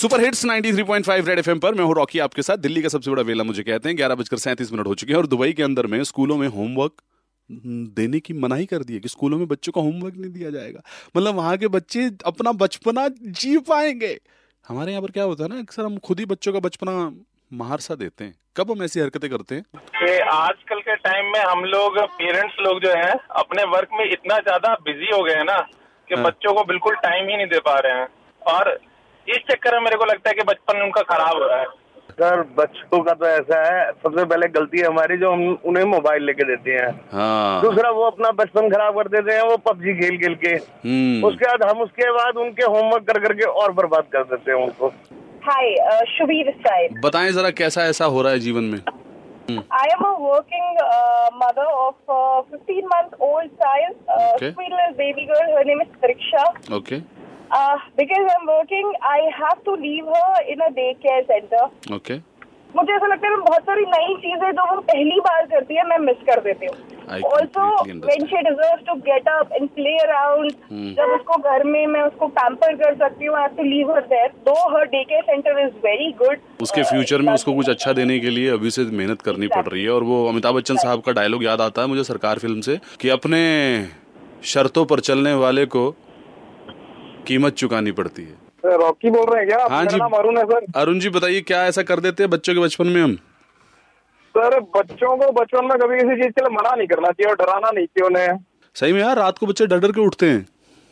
Super hits 93.5 red FM पर। मैं हूँ रॉकी आपके साथ। दिल्ली का सबसे बड़ा वेला मुझे कहते हैं। ग्यारह बजकर सैंतीस मिनट हो चुके हैं और दुबई के अंदर में स्कूलों में होमवर्क देने की मनाही कर दी है कि स्कूलों में बच्चों को होमवर्क नहीं दिया जाएगा। मतलब वहाँ के बच्चे अपना बचपना जी पाएँगे। हमारे यहाँ पर क्या होता है ना अक्सर हम खुद ही बच्चों का बचपना महार सा देते हैं। कब हम ऐसी हरकतें करते हैं? आजकल के टाइम में हम लोग पेरेंट्स लोग जो है अपने वर्क में इतना ज़्यादा बिज़ी हो गए हैं ना कि हाँ। बच्चों को बिल्कुल टाइम ही नहीं दे पा रहे हैं। और इस चक्कर में मेरे को लगता है कि बचपन उनका खराब हो रहा है। सर बच्चों का तो ऐसा है सबसे पहले गलती है हमारी जो हम उन्हें मोबाइल लेके देते हैं। हाँ। दूसरा वो अपना बचपन खराब कर देते हैं वो पबजी खेल खेल के। हम्म। उसके बाद हम उसके बाद उनके होमवर्क कर करके और बर्बाद कर देते हैं उनको। Hi, uh, Shubhi this side. बताएँ जरा कैसा ऐसा हो रहा है जीवन में? I am a working uh, mother of a 15 month old child, uh, Okay. sweet little baby girl. Her name is Pariksha. Okay Uh, because I'm working, I have to leave her in a daycare center. Okay मुझे ऐसा लगता है मैं बहुत सारी नई चीज़ें जो वो पहली बार करती है मैं मिस कर देती हूँ। Also when she deserve to get up and play around. जब उसको घर में मैं उसको पैम्पर कर सकती हूँ I to leave her there though her day care centre is very good उसके फ्यूचर में उसको कुछ अच्छा देने के लिए अभी से मेहनत करनी पड़ रही है और वो अमिताभ बच्चन साहब का डायलॉग याद आता है मुझे सरकार फ़िल्म से कि अपने शर्तों पर चलने वाले को कीमत चुकानी पड़ती है। रॉकी बोल रहे हैं क्या? हाँ जी। अरुण है सर। अरुण जी बताइए क्या ऐसा कर देते हैं बच्चों के बचपन में हम? सर बच्चों को बचपन में कभी किसी चीज़ के लिए मना नहीं करना चाहिए और डराना नहीं चाहिए उन्हें। सही में यार रात को बच्चे डर डर के उठते हैं।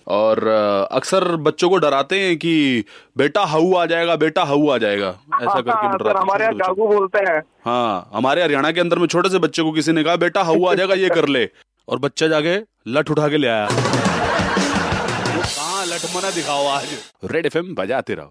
और अक्सर बच्चों को डराते हैं कि बेटा हऊ आ जाएगा बेटा हऊ आ जाएगा। ऐसा करके हाँ, डराते हैं हमारे यहाँ। गागू बोलते हैं। हाँ हमारे हरियाणा के अंदर में छोटे से बच्चे को किसी ने कहा बेटा हऊ आ जाएगा ये कर ले। और बच्चा जाके लठ उठा के ले आया। कहाँ मना दिखाओ आज। रेड एफ़ बजाते रहो।